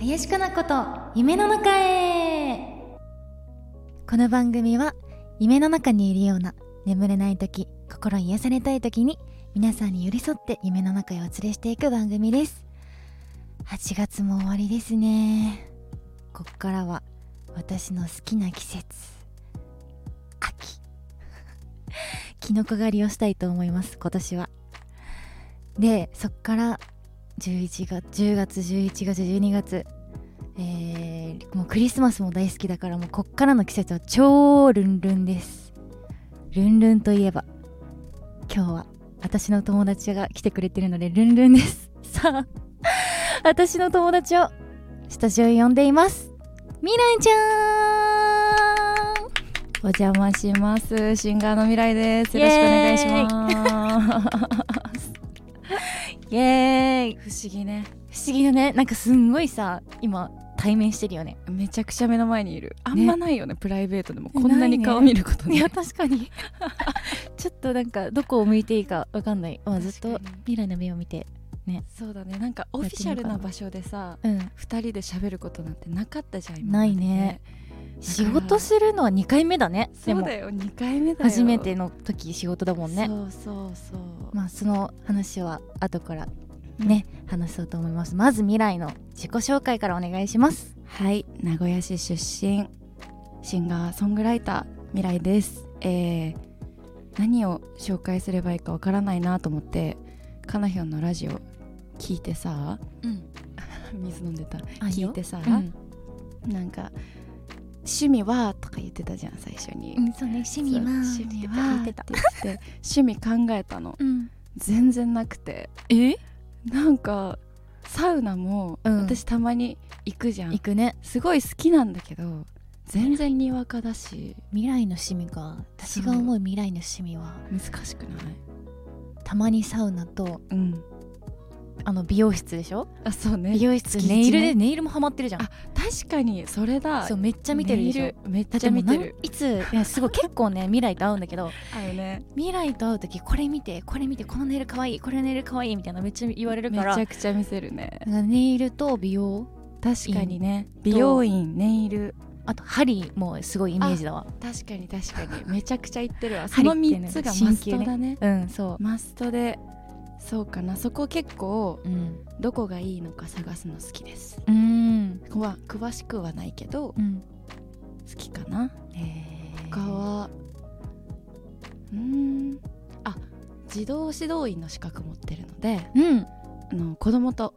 林かなこと夢の中へ。この番組は夢の中にいるような眠れない時心癒されたい時に皆さんに寄り添って夢の中へお連れしていく番組です。8月も終わりですね。こっからは私の好きな季節。秋。キノコ狩りをしたいと思います今年は。でそっから11月10月11月12月。えー、もうクリスマスも大好きだからもうこっからの季節は超ルンルンです。ルンルンといえば今日は私の友達が来てくれてるのでルンルンです。さあ私の友達をスタジオへ呼んでいます。ミライちゃん。お邪魔します。シンガーの未来です。よろしくお願いします。イエーイ。不思議ね不思議だね。なんかすんごいさ今対面してるよね。めちゃくちゃ目の前にいる。あんまないよねプライベートでも。こんなに顔見ることねいや確かに。ちょっとなんかどこを向いていいかわかんない。あずっと未来の目を見て。ね。そうだね。なんかオフィシャルな場所でさうん。二人で喋ることなんてなかったじゃん今ないね。仕事するのは2回目だね。そうだよ2回目だよ。初めての時仕事だもんね。そうそうそう。まあその話は後からね、話そうと思います。まず未来の自己紹介からお願いします。はい名古屋市出身。シンガーソングライター未来です。えー、何を紹介すればいいかわからないなと思ってカナヒョンのラジオ聞いてさうん。水飲んでた。聞いてさ、うん、なんか趣味はとか言ってたじゃん最初に、うん、そうね趣味は趣味は。って言って趣味考えたの。うん。全然なくて。え？なんかサウナもうん。私たまに行くじゃん、行くね。すごい好きなんだけど全然にわかだし。未来の趣味か私が思う未来の趣味は難しくない？たまにサウナとうんあの美容室でしょ？あそうね。美容室ネイルでネイルもハマってるじゃん。あ確かにそれだ。そうめっちゃ見てるでしょ。めっちゃ見てる。いついやすごい結構ね未来と会うんだけど。ね。未来と会う時これ見てこれ見てこのネイルかわいいこれのネイルかわいいみたいなめっちゃ言われるめから。ちゃくちゃ見せるね。ネイルと美容。確かにね。美容院ネイル。あと針もすごいイメージだわ。確かに確かに。めちゃくちゃ言ってるわ。そ針のってね3つがマストだね。うんそマストでそうかな。そこ結構ううん。どこがいいのか探すの好きです。うん。こは詳しくはないけどうん。好きかな。他はうーん。あ児童指導員の資格持ってるのでうん。あの子供と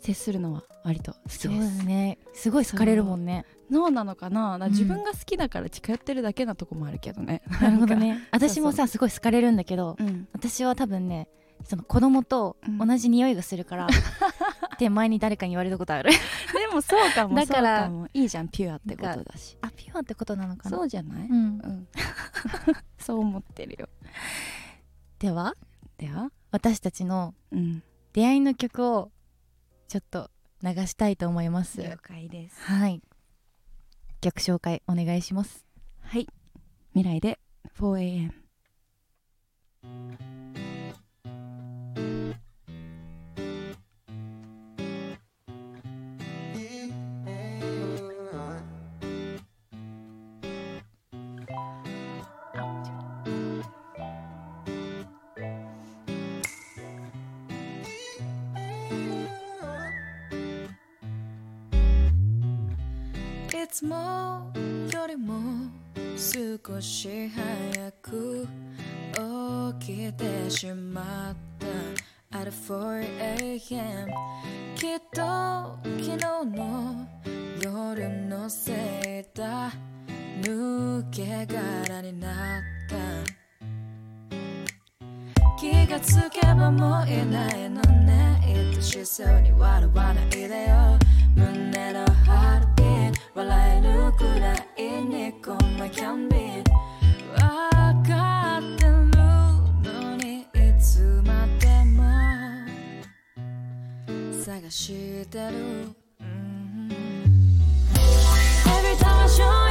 接するのは割と好きです。ね。すごい好かれるもんね。脳なのかな。自分が好きだから近寄ってるだけなとこもあるけどね。なるほどね。私もさすごい好かれるんだけどうん。私は多分ねその子供と同じ匂いがするから、って前に誰かに言われたことある。でもそうかも だからいいじゃんピュアってことだし。あピュアってことなのかな？そうじゃない、うん。うん。そう思ってるよ。では？では？私たちのうん。出会いの曲をちょっと流したいと思います。了解です。はい。曲紹介お願いします。はい。未来で 4am つもよりも少し早く起きてしまった。At 4am きっと昨日の夜のせいだ。抜け殻になった。気がつけばもういないのね。愛しそうに笑わないでよ。胸のハートしてる、うん、Every time I show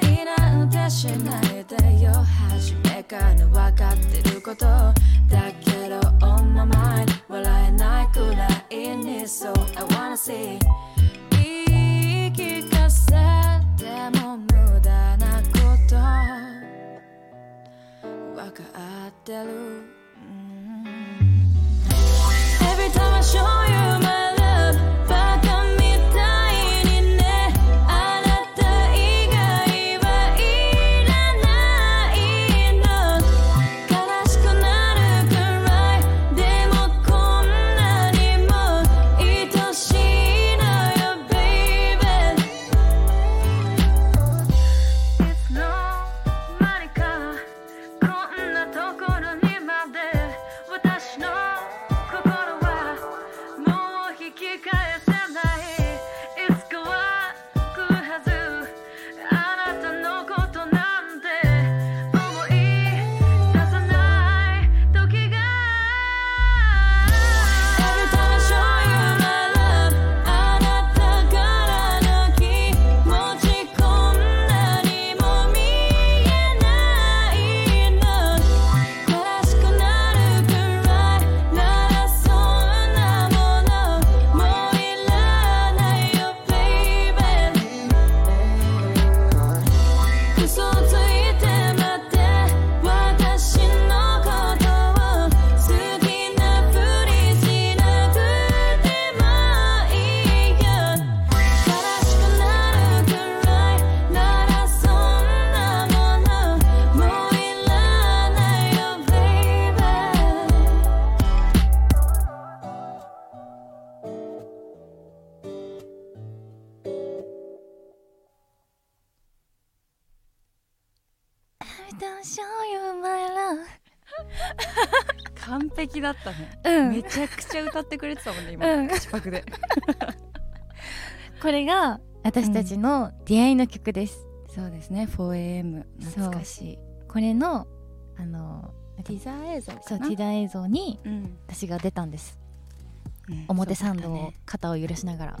りなんてしないでよ初めから分かってることだけど On my mind 笑えないくらいに So I wanna see 言い聞かせても無駄なこと分かってる、うん。Every time I show you 完璧だったね。うん。めちゃくちゃ歌ってくれてたもんね今、うん。口パクで。これが私たちの出会いの曲です、そうですね。4am 懐かしい。これのあのティザー映像かな？そうティダー映像にうん。私が出たんです。うん表参道を肩を揺らしながら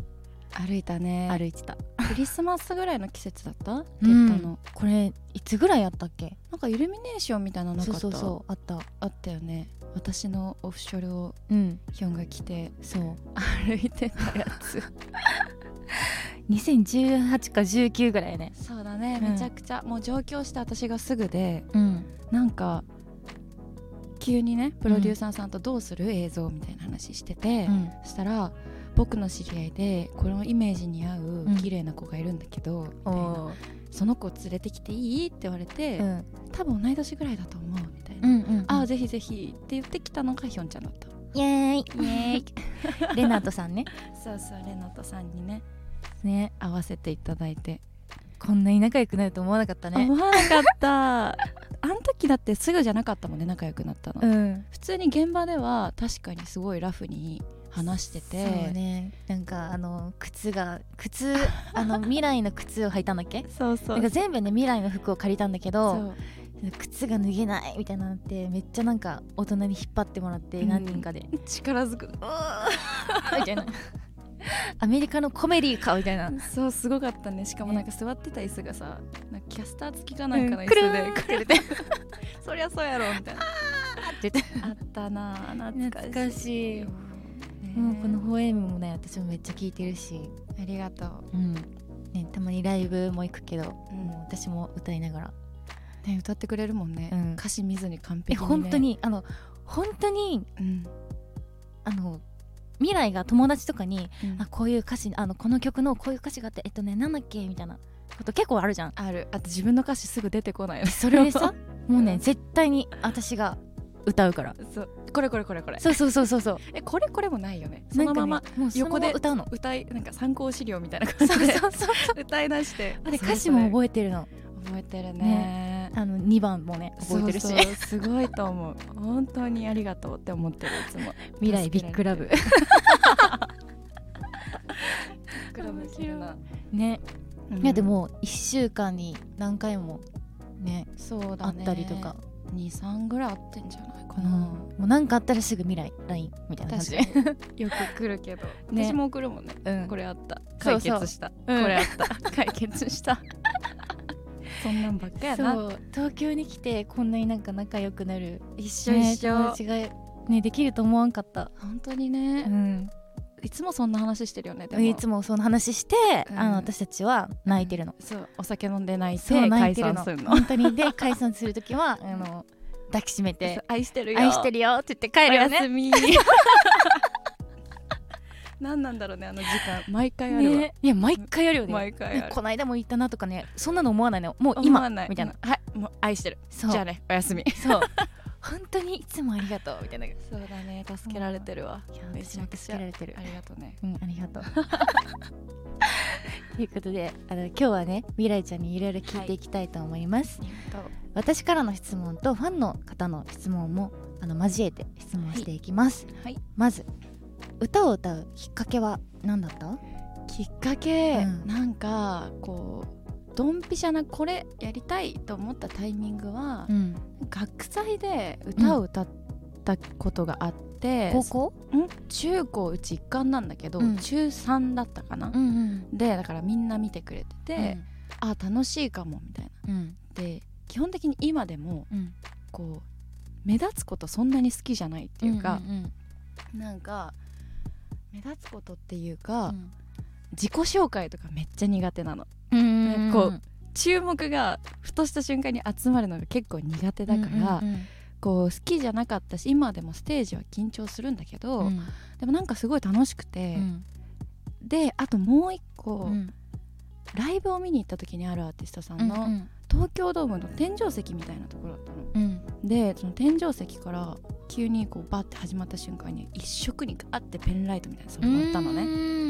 歩いたね。歩いてた、クリスマスぐらいの季節だった？出うん。たの、これいつぐらいやったっけ？なんかイルミネーションみたいなのなかったそうそう。そうあった？あったよね。私のオフショルをうん。ヒョンが着てそう。歩いてたやつ。2018か19ぐらいね。そうだね、うん。めちゃくちゃ。もう上京して私がすぐでうん。なんか急にねプロデューサーさんとどうする、映像みたいな話してて、うん。そしたら僕の知り合いでこのイメージに合ううん。綺麗な子がいるんだけど、みたいな。おーその子連れてきていいって言われて、うん。多分同い年ぐらいだと思うみたいな、うんうんああぜひぜひって言ってきたのがヒョンちゃんだった。イエーイ。イエーイ。レナートさんね。そうそうレナトさんにね。ね。合わせていただいて、こんなに仲良くなると思わなかったね。思わなかった。あの時だってすぐじゃなかったもんね仲良くなったの、うん。普通に現場では確かにすごいラフに話してて。そうね。なんかあの靴が靴 あの未来の靴を履いたんだっけ？そうそなんか全部ね未来の服を借りたんだけど靴が脱げないみたいなのってめっちゃなんか大人に引っ張ってもらってうん。何人かで、力ずく。みたいな。アメリカのコメディかみたいな。そうすごかったね。しかもなんか座ってた椅子がさなんかキャスター付きかなんかの椅子で、くれて。そりゃそうやろみたいな。って言って。あったな懐かしい懐かしい。ねもうこの 4M もね私もめっちゃ聞いてるし、ありがとう。うん。ね、たまにライブも行くけど、うん。もう私も歌いながら。ね歌ってくれるもんね、うん。歌詞見ずに完え璧に、ね、本当にあの本当にうん、あの未来が友達とかにうん。あこういう歌詞あのこの曲のこういう歌詞があってえっとねなんだっけみたいなこと結構あるじゃん。ある。あと自分の歌詞すぐ出てこないよそれでさ もうねうん絶対に私が歌うから。そう。これこれこれこれ。そうそうそうそうそう。えこれこれもないよね。そのまま横でま歌うの？歌いなんか参考資料みたいなそう感じで。そうそう歌い出して。あれ歌詞もえ覚えてるの。覚えてるね。あの2番もね覚えてるし。そうそうすごいと思う。本当にありがとうって思ってるいつも。未来ビッグラブ。クラブしてるな、ね。うん。いやでも1週間に何回もねそうだね。あったりとか23ぐらいあってんじゃないかうん。な、もう何かあったらすぐ未来 LINE みたいな。感じ よく来るけど、ね。私も送るもんね。うん。これあった。解決した。うん。これあった。解決した。そんなんばっかやそなう。東京に来てこんなになんか仲良くなる。一緒ね一緒、友達がねできると思わんかった。本当にね、うんいつもそんな話してるよねいつもその話して、うん。あの私たちは泣いてるの、そうお酒飲んで泣いて解泣いてるの。散するの。本当に。で 解散する時はあの抱きしめて。愛してる「愛してるよ」って言って帰るよおやみ。何なんだろうねあの時間。毎回あるわ、ね。いや毎回やるよね。毎回こないだも言ったなとかねそんなの思わないの。もう思今わない。みたいな。うん。はいもう愛してる。そう。じゃあねおやすみ。そう本当にいつもありがとうみたいな。そうだね助けられてるわ。めちゃく私ちゃ。も助けられてる。ありがとうね。うんありがとう。ということであの今日はね未来ちゃんにいろいろ聞いていきたいと思います、私からの質問とファンの方の質問もあの交えて質問していきます、はい。まず歌を歌うきっかけは何だった？きっかけ、うん。なんかこうドンピシャなこれやりたいと思ったタイミングは、ん。学祭で歌を歌ったことがあって、高校？ん？中高うち一貫なんだけど、うん。中3だったかな、んでだからみんな見てくれてて、あ楽しいかもみたいな。うん。で基本的に今でもうん。こう目立つことそんなに好きじゃないっていうか、ん。なんか目立つことっていうか、うん。自己紹介とかめっちゃ苦手なのうんこう注目がふとした瞬間に集まるのが結構苦手だから、うんこう好きじゃなかったし今でもステージは緊張するんだけど、うん。でもなんかすごい楽しくうて、ん。であともう一個、うん。ライブを見に行った時にあるアーティストさんの、うん東京ドームの天井石みたいなところだったの。うん。でその天井石から急にこうバッて始まった瞬間に一色にガッてペンライトみたいなそれがあったのね、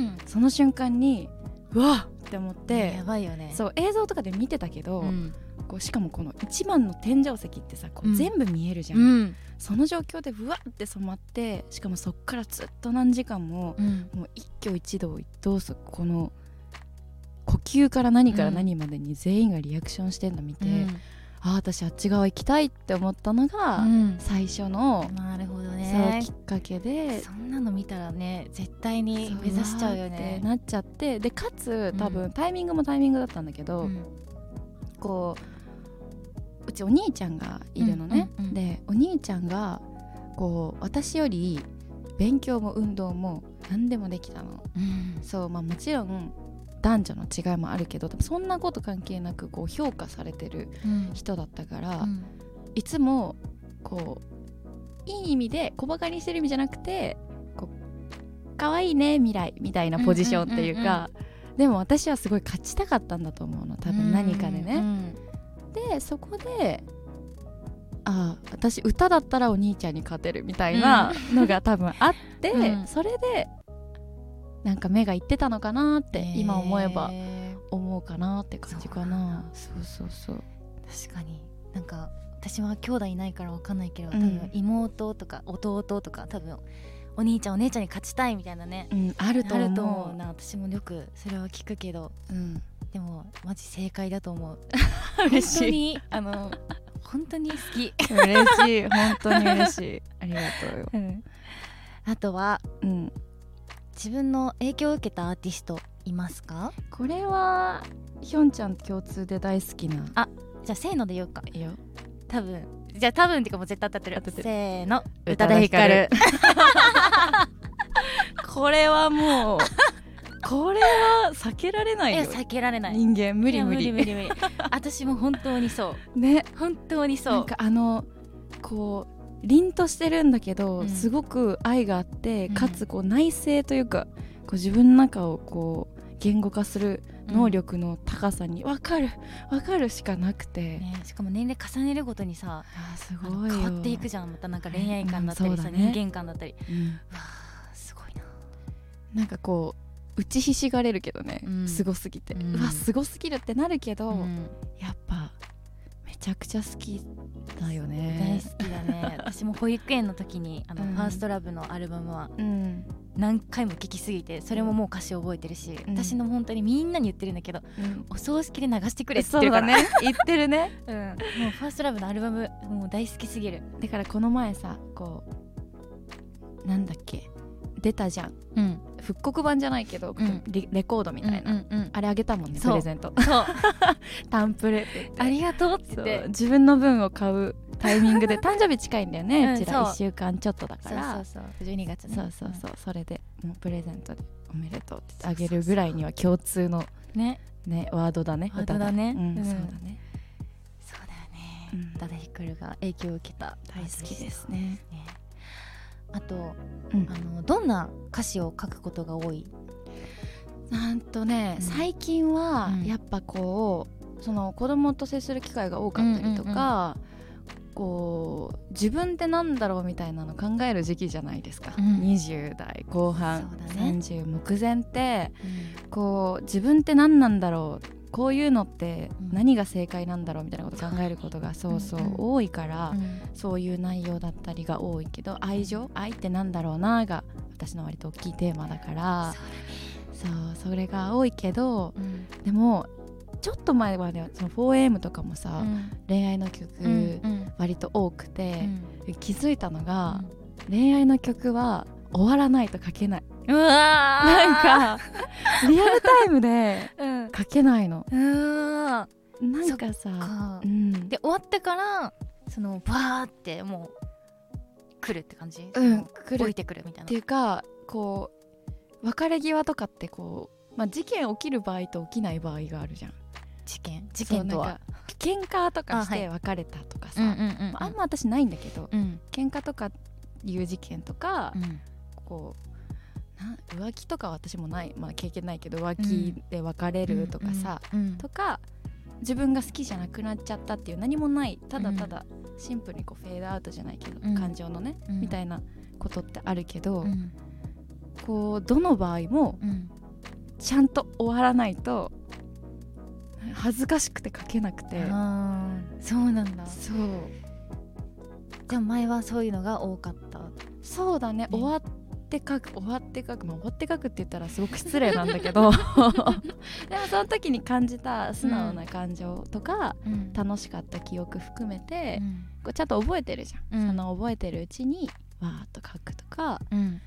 ねその瞬間にうわっ。って思ってやばいよね。そう映像とかで見てたけど、うん。こうしかもこの一番の天井石ってさこううん。全部見えるじゃん、うん。その状況でうわって染まってしかもそっからずっと何時間もうん。もう一挙一動一動足この呼吸から何から何までに全員がリアクションしてんの見て、ああ私あっち側行きたいって思ったのが、うん。最初の、なるほどね。きっかけで。そんなの見たらね絶対に目指しちゃうよね。なっちゃって。でかつ多分、うんタイミングもタイミングだったんだけど、うん。こううちお兄ちゃんがいるのね、うんうんうん。でお兄ちゃんがこう私より勉強も運動も何でもできたの。うん。そうまあもちろん男女の違いもあるけどそんなこと関係なくこう評価されてるうん。人だったから、うん。いつもこういい意味で小バカにしてる意味じゃなくてこう可愛いね未来みたいなポジションっていうか、でも私はすごい勝ちたかったんだと思うの多分何かでね。うんでそこでああ私歌だったらお兄ちゃんに勝てるみたいなのが多分あって、うん。それでなんか目がいってたのかなって今思えばへ思うかなって感じかな。そうそうそう。ー確かに。なんか私は兄弟いないからわかんないけど多うん。分妹とか弟とか多分お兄ちゃんお姉ちゃんに勝ちたいみたいなね。うんあると思う。あると思うな。私もよくそれは聞くけど。うん、でもマジ正解だと思う。嬉本しい。当にあの本当に好き、嬉しい。本当に嬉しい。ありがとうよ。あとはうん自分の影響を受けたアーティストいますか？これはひょんちゃん共通で大好きな。あじゃあせーので言おうか。いいよ。多分。じゃあ多分っていうかもう絶対当たってる。せーの。宇宇多田ヒカル。これはもうこれは避けられないよ。いや避けられない。人間。無理無理無理。無理私も本当にそ ね。う本当にそう。なんかあのこう凛としてるんだけど、うん。すごく愛があって、うん。かつこう内省というかこう自分の中をこう言語化する能力の高さに分かる分かるしかなくて、ね、しかも年齢重ねるごとにさあーすごいよ。変わっていくじゃん。またなんか恋愛観だったりさ、うんね。人間観だったり。うん。すごいな。なんかこう打ちひしがれるけどね、うん。すごすぎて、ううんわすごすぎるってなるけど、うん。やっぱめちゃくちゃ好きだよ大ね好きだね。私も保育園の時にあの、うん。ファーストラブのアルバムはうん、何回も聴きすぎてそれももう歌詞覚えてるし、うん。私の本当にみんなに言ってるんだけどうん。お葬式で流してくれってそ言ってるから。うだね。言ってるね。うん、もうファーストラブのアルバムもう大好きすぎる。だからこの前さこうなんだっけ？出たじゃん。うん。復刻版じゃないけど、ん。リレコードみたいな、うんうんあれあげたもんねプレゼント。そう。タンプレってありがとうって言って。自分の分を買うタイミングで 誕生日近いんだよね、ううんちら。そう。1週間ちょっとだかそうらそうそう。12月ね。そうそうそう。それでもうプレゼントでおめでとうってあげるぐらいには共通のね。ねワードだねワードだね。歌うん。うんそうだね。そうだよね。うん。宇多田ヒカルが影響を受けた。大好きですね。ねあとうん。あのどんな歌詞を書くことが多い？なんとね、うん。最近はうん。やっぱこうその子供と接する機会が多かったりとか、こう自分ってなんだろうみたいなの考える時期じゃないですか、うん。20代後半、ね。30目前ってこう自分って何なんだろうこういうのってうん。何が正解なんだろうみたいなこと考えることがそうそう多いから、うん。そういう内容だったりが多いけど愛情？愛ってなんだろうなが私の割と大きいテーマだから。そうそれが多いけどうん。でもちょっと前まではその 4AM とかもさ、うん。恋愛の曲、割と多くて、気づいたのが、う恋愛の曲は終わらないと書けない。んうわー。なんかリアルタイムで うん。書けないの。うわなんかさかうん。で終わってからそのバーってもう来るって感じ？うん来る。降りてくるみたいな。っていうかこう別れ際とかってこう、まあ、事件起きる場合と起きない場合があるじゃん。事件？事件とは？喧嘩とかして別れたとかさ、あんま私ないんだけど、うん。喧嘩とかいう事件とか、うん。こうな浮気とかは私もない、まあ、経験ないけど浮気で別れるとかさ、うんうんとか自分が好きじゃなくなっちゃったっていう何もないただただシンプルにこうフェードアウトじゃないけど、うん。感情のね、うん。みたいなことってあるけど、うん。こうどの場合もうん。ちゃんと終わらないと恥ずかしくて書けなくて。そうなんだ。そう。じゃあ前はそういうのが多かった。そうだね終わって書く終わって書くまあ終わって書くって言ったらすごく失礼なんだけど。でもその時に感じた素直な感情とか、うん。楽しかった記憶含めて、うん。こうちゃんと覚えてるじゃん、うん。その覚えてるうちにわーっと書くとかうん。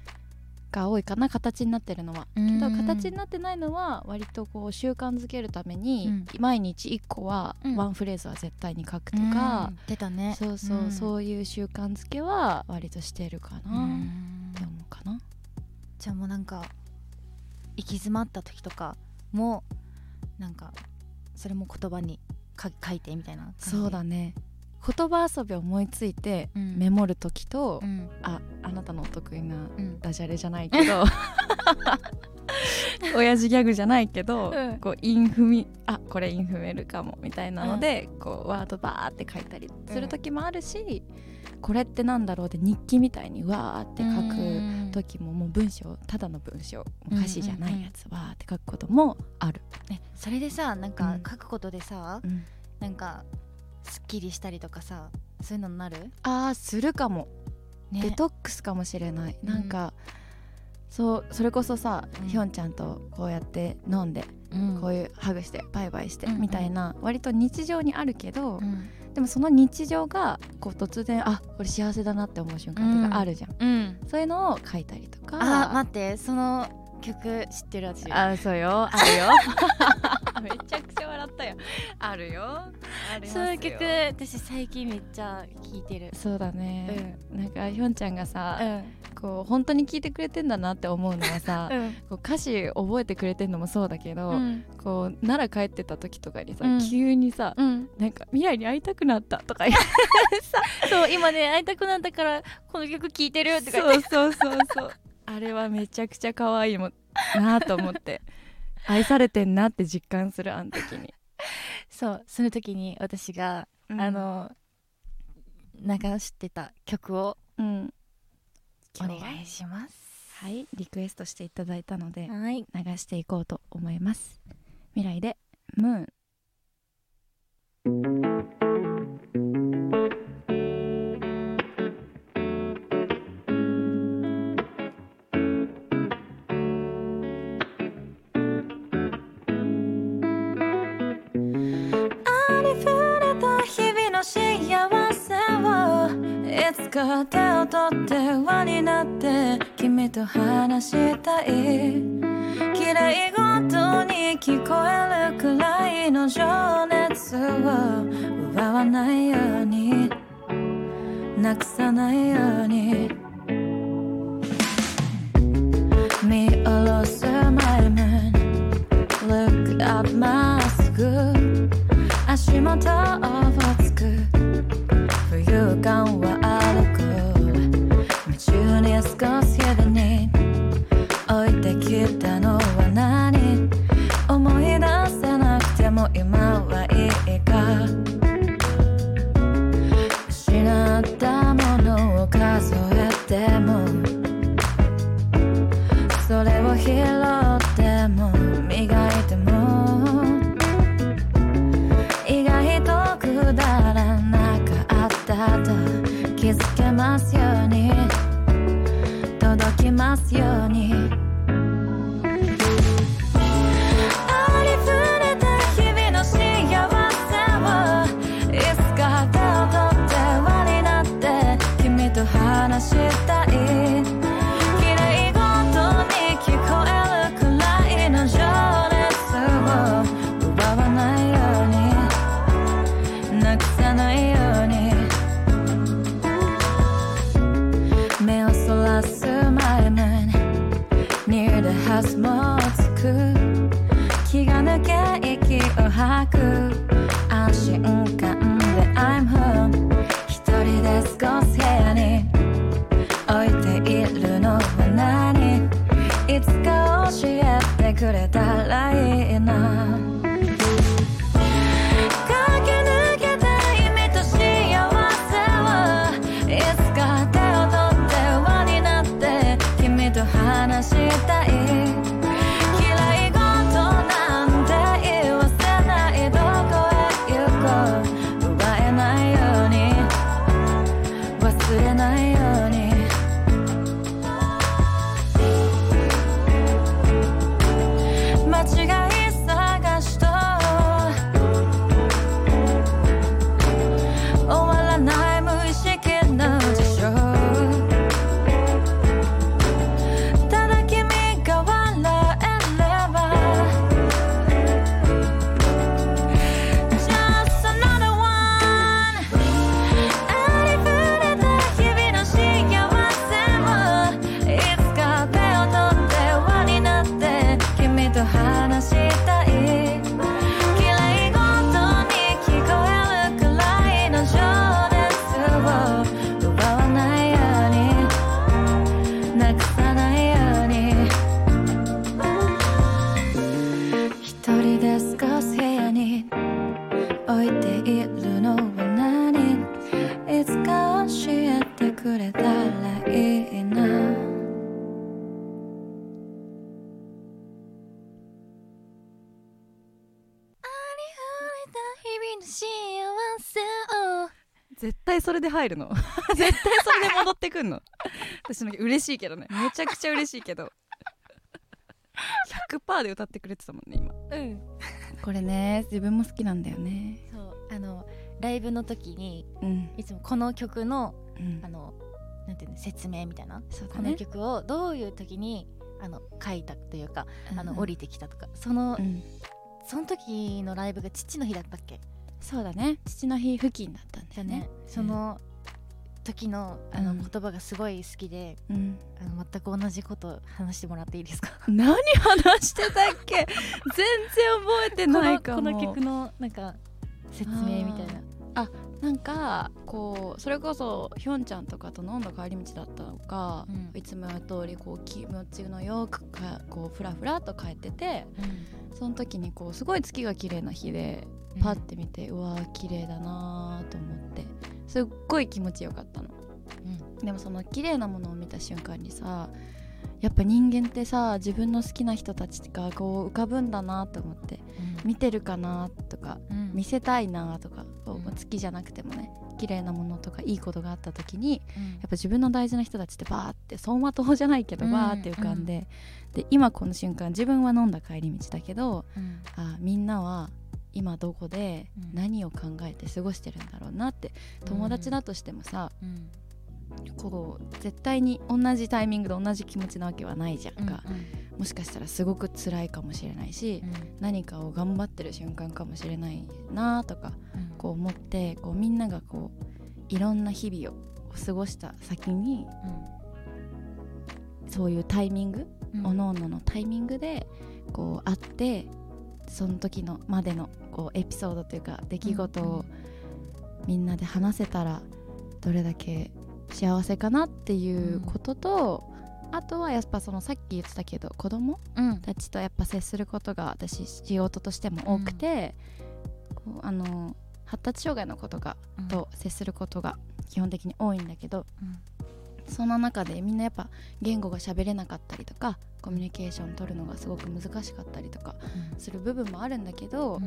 が多いかな形になってるのは、うん。けど形になってないのは割とこう習慣づけるために、うん。毎日1個はうん。ワンフレーズは絶対に書くとかうん、出たね。そうそう、ん。そういう習慣づけは割としてるかなじゃあもうなんか行き詰まった時とかもなんかそれも言葉にか書いてみたいな感じ。そうだね。言葉遊び思いついてうん。メモる時と、うん。ああなたのお得意なうん。ダジャレじゃないけど 親父ギャグじゃないけど、うん。こうインフミあこれインフメるかもみたいなので、こうワードバーって書いたりする時もあるし、これってなんだろうって日記みたいにわーって書く時ももう文章ただの文章歌詞じゃないやつわーって書くこともある、ねそれでさなんかうん。書くことでさ、うん。なんかすっきりしたりとかさそういうのになる？あーするかも、ね。デトックスかもしれない、うんなん。かそうそれこそさ、うん。ひょんちゃんとこうやって飲んでうん。こういうハグしてバイバイしてうんうん。みたいな割と日常にあるけど、うん。でもその日常がこう突然あこれ幸せだなって思う瞬間とかあるじゃん、うん。そういうのを書いたりとか。あ待ってその曲知ってる私あそうよ。あるよ。めちゃくちゃ笑ったよ。あるよ。そういう曲私最近めっちゃ聴いてる。そうだね、なんかひょんちゃんがさ、うん。こう本当に聞いてくれてんだなって思うのはさ、うん。こう歌詞覚えてくれてんのもそうだけど、うん。こう奈良帰ってた時とかにさ、うん。急にさ、うん。なんか未来に会いたくなったとか言って そう今ね会いたくなったからこの曲聴いてるとか言って。そうそうそうそうあれはめちゃくちゃ可愛いもんなと思って。愛されてんなって実感するあの時に、そうその時に私が、あの流してた曲をうん。お願いします。はいリクエストしていただいたのではい。流していこうと思います。未来でムーンか手を取って輪になって君と話したい。綺麗ごとに聞こえるくらいの情熱を奪わないように。なくさないように。見下ろす前面。Look up まっすぐ足元をつく。浮遊感は歩く。夢中に少し日々に置いてきたのは何？思い出せなくても今はいいか。失ったものを数えますれで入るの。絶対それで戻ってくんの。私の嬉しいけどね。めちゃくちゃ嬉しいけど。100%で歌ってくれてたもんね今。うん。これね自分も好きなんだよね。そう。あのライブの時にうん。いつもこの曲のうん。あのなんていうの説明みたいな、ね。の曲をどういう時にあの書いたというか、あの降りててきたとか。その、うん。その時のライブが父の日だったっけ？そうだね。父の日付近だったんだだね。よね。その時のあのうん。言葉がすごい好きで、うん。あの全く同じこと話してもらっていいですか？何話してたっけ？全然覚えてないかも。この曲のなんか説明みたいななんかこうそれこそヒョンちゃんとかと飲んだ帰り道だったのか、うん。いつもの通りこう気持ちのよくかこうフラフラと帰っててその時にこうすごい月が綺麗な日でパッて見て、うわー綺麗だなーと思ってすっごい気持ちよかったの。うん。でもその綺麗なものを見た瞬間にさやっぱ人間ってさ自分の好きな人たちがこう浮かぶんだなと思って見てるかなとかうん。見せたいなとか、こううん好きじゃなくてもね綺麗なものとかいいことがあった時にうん。やっぱ自分の大事な人たちってバーって走馬灯じゃないけどうんバーって浮かん。で、で今この瞬間自分は飲んだ帰り道だけどうん。あみんなは今どこでうん。何を考えて過ごしてるんだろうなって友達だとしてもさうんこう絶対に同じタイミングで同じ気持ちなわけはないじゃんか、もしかしたらすごく辛いかもしれないし、何かを頑張ってる瞬間かもしれないなとかこう思ってこうみんながこういろんな日々を過ごした先にそういうタイミング、うん。おのおののタイミングでこう会ってその時のまでのこうエピソードというか出来事をみんなで話せたらどれだけ幸せかなっていうことと、あとはやっぱそのさっき言ってたけど子供うん。たちとやっぱ接することが私仕事としても多くて、こうあの発達障害の子とかと接することが基本的に多いんだけど、その中でみんなやっぱ言語が喋れなかったりとかコミュニケーション取るのがすごく難しかったりとかする部分もあるんだけど、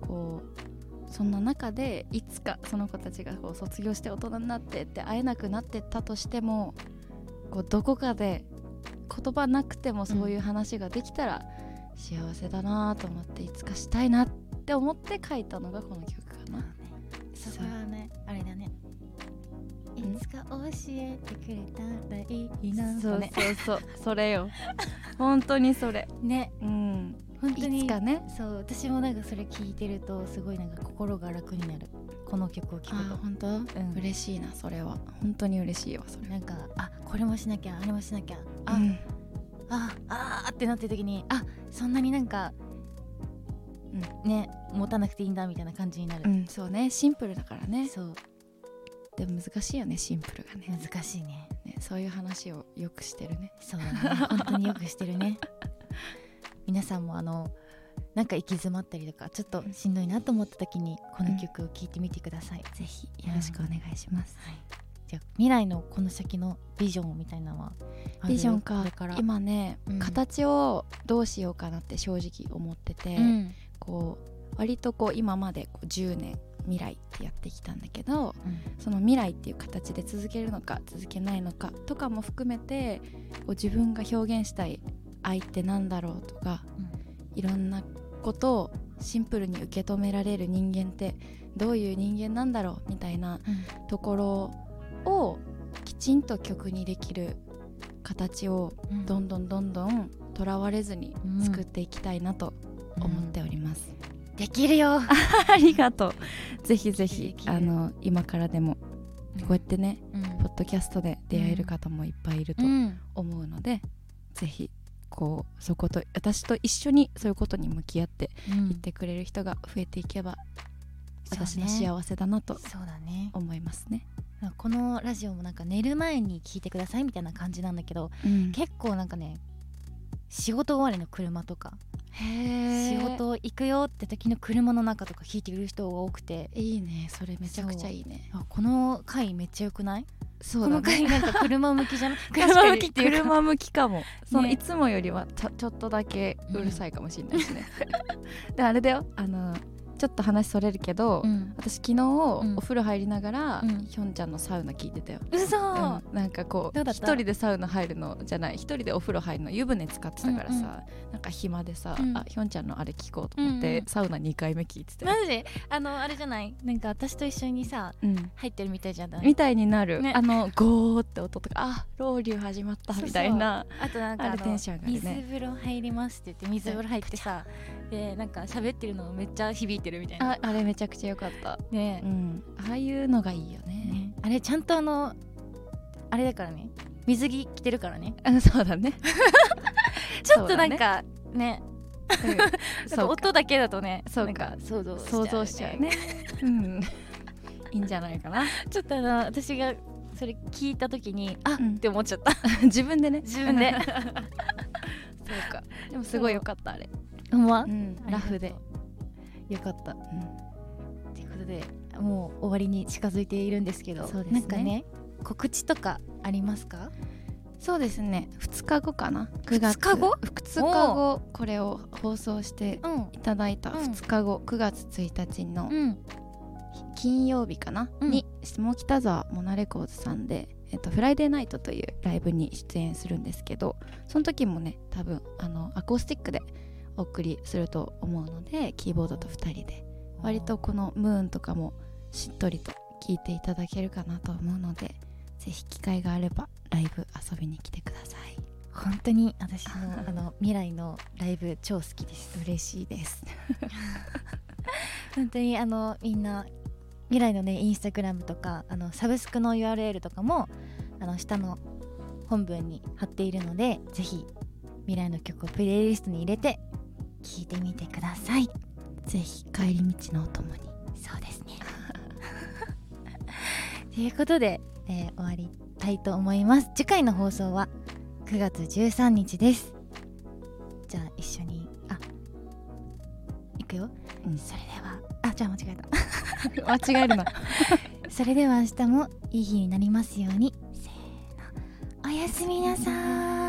こうそんな中でいつかその子たちがこう卒業して大人になってって会えなくなってったとしてもこうどこかで言葉なくてもそういう話ができたら幸せだなと思っていつかしたいなって思って書いたのがこの曲かな。そこはねあれだね。いつか教えてくれたらいいなそうねそうそう。それよ。本当にそれ。ね。うん本当にいつかね。そう私もなんかそれ聞いてるとすごいなんか心が楽になる。この曲を聴くとあ本当、ん。嬉しいなそれは。本当に嬉しいわそれ。なんかあこれもしなきゃあれもしなきゃあ、うん。ああーってなってる時にあそんなになんか、ね持たなくていいんだみたいな感じになる、うん、そうね。シンプルだからね。そう。でも難しいよねシンプルがね。難しいね。ねそういう話をよくしてるね。そうだね。本当によくしてるね 皆さんもあのなんか行き詰まったりとかちょっとしんどいなと思った時にこの曲を聴いてみてください、ぜひよろしくお願いします、はい、じゃあ未来のこの先のビジョンみたいなのはビジョンか。今ね、うん。形をどうしようかなって正直思ってて、うん。こう割とこう今までこう10年未来ってやってきたんだけどうん。その未来っていう形で続けるのか続けないのかとかも含めてこう自分が表現したい愛ってなんだろうとかいろんなことをシンプルに受け止められる人間ってどういう人間なんだろうみたいなところをきちんと曲にできる形をうん。どんどんどんどんとらわれずにうん作っていきたいなと思っております、できるよ、ありがとう。ぜひぜでひあの今からでもこうやってねうん。ポッドキャストで出会える方もいっぱいいるとうん。思うので、ぜひこうそこと私と一緒にそういうことに向き合ってうん。言ってくれる人が増えていけば、そうね。私の幸せだなと思いますね。このラジオもなんか寝る前に聞いてくださいみたいな感じなんだけどうん。結構なんかね仕事終わりの車とか。へ仕事行くよって時の車の中とか聞いてくれる人が多くて。いいねそれめちゃくちゃいいね。あこの回めっちゃ良くない？そこの回なんか車向きじゃない？車向にきっていうか。車向きか。もそのね。いつもよりはちょちょっとだけうるさいかもしれないしね、であれだよ。あのちょっと話それるけど、うん。私昨日、ん。お風呂入りながら、うん。ひょんちゃんのサウナ聞いてたよ、嘘、うんなんかこう一人でサウナ入るのじゃない一人でお風呂入るの湯船使ってたからさ、うん。うんなんか暇でさ、うん。あひょんちゃんのあれ聞こうと思って、うんうん。サウナ2回目聞いてたマよ、ジ？あのあれじゃない？なんか私と一緒にさうん、入ってるみたいじゃない？みたいになる、ね。あのゴーって音とかあロウリュ始まったみたいな。あとなんかあテンション上がるね。水風呂入りますって言って水風呂入ってさでなんか喋ってるのめっちゃ響いてるみたいな。ああれめちゃくちゃ良かった、ね。うん、ああいうのがいいよね。ね。あれちゃんとあのあれだからね。水着着てるからね。あ そうだね。ちょっとなんかね。うん。音だけだとねそうか。想像想像しちゃうね。うん。いいんじゃないかな。ちょっとあの私がそれ聞いた時にあ、うん。って思っちゃった。自分でね。自分で。そうか。でもすごい良かったあれ、ほんま？うん、ラフで、よかった。うん。ということでもう終わりに近づいているんですけどそうですね。なんかね告知とかありますか？そうですね。2日後かな？9月。2日後？2日後。これを放送してうん。いただいたうん。2日後、9月1日のうん。金曜日かな、うん。に下北沢モナレコーズさんで、えっと、フライデーナイトというライブに出演するんですけどその時もね多分あのアコースティックでお送りすると思うのでキーボードと2人で割とこの「ムーン」とかもしっとりと聴いていただけるかなと思うのでぜひ機会があればライブ遊びに来てください。本当に私の あの未来のライブ超好きです。嬉しいです。本当にあのみんな未来のねインスタグラムとかあのサブスクの URL とかもあの下の本文に貼っているのでぜひ未来の曲をプレイリストに入れて聴いてみてください。ぜひ帰り道のお供に。そうですね。ということで、えー終わりたいと思います。次回の放送は9月13日です。じゃあ一緒にあいくよ、うん。それではあじゃあ間違えた。間違えるな。それでは明日もいい日になりますように。せーの。おやすみなさーい